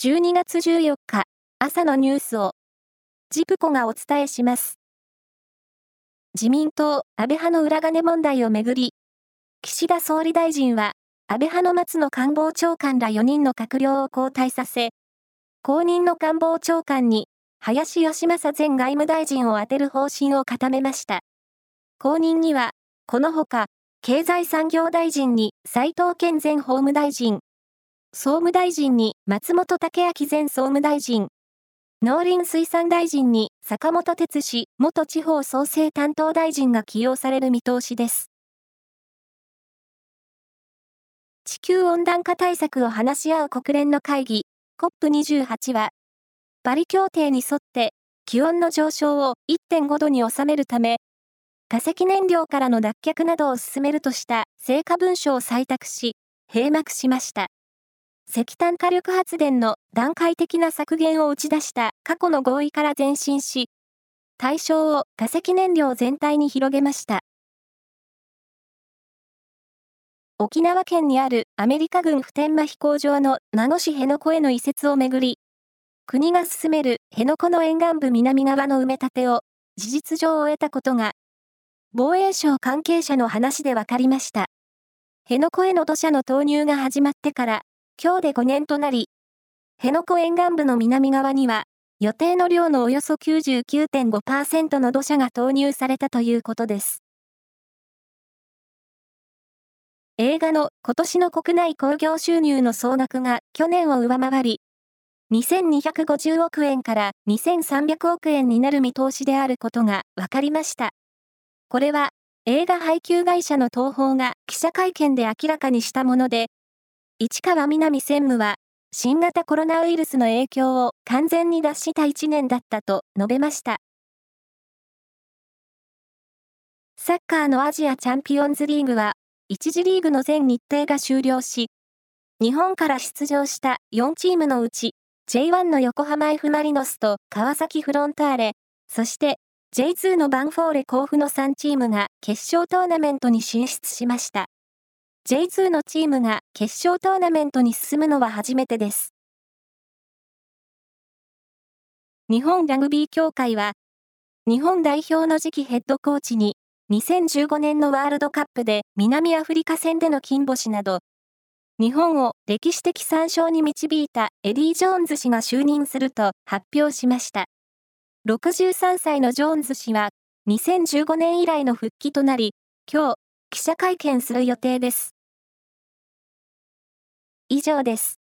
12月14日朝のニュースをジプコがお伝えします。自民党安倍派の裏金問題をめぐり、岸田総理大臣は安倍派の松野官房長官ら4人の閣僚を交代させ、後任の官房長官に林義正前外務大臣を充てる方針を固めました。後任には、このほか、経済産業大臣に斉藤健前法務大臣、総務大臣に松本武明前総務大臣、農林水産大臣に坂本哲司元地方創生担当大臣が起用される見通しです。地球温暖化対策を話し合う国連の会議 COP28 は、パリ協定に沿って気温の上昇を1.5度に収めるため、化石燃料からの脱却などを進めるとした成果文書を採択し、閉幕しました。石炭火力発電の段階的な削減を打ち出した過去の合意から前進し、対象を化石燃料全体に広げました。沖縄県にあるアメリカ軍普天間飛行場の名護市辺野古への移設をめぐり、国が進める辺野古の沿岸部南側の埋め立てを事実上終えたことが、防衛省関係者の話で分かりました。辺野古への土砂の投入が始まってから今日で5年となり、辺野古沿岸部の南側には、予定の量のおよそ99.5%の土砂が投入されたということです。映画の今年の国内興行収入の総額が去年を上回り、2250億円から2300億円になる見通しであることが分かりました。これは映画配給会社の東宝が記者会見で明らかにしたもので、市川南専務は、新型コロナウイルスの影響を完全に脱した1年だったと述べました。サッカーのアジアチャンピオンズリーグは、1次リーグの全日程が終了し、日本から出場した4チームのうち、J1 の横浜 F・ マリノスと川崎フロンターレ、そして J2 のヴァンフォーレ甲府の3チームが決勝トーナメントに進出しました。J2 のチームが決勝トーナメントに進むのは初めてです。日本ラグビー協会は、日本代表の次期ヘッドコーチに、2015年のワールドカップで南アフリカ戦での金星など、日本を歴史的3勝に導いたエディ・ジョーンズ氏が就任すると発表しました。63歳のジョーンズ氏は、2015年以来の復帰となり、今日、記者会見する予定です。以上です。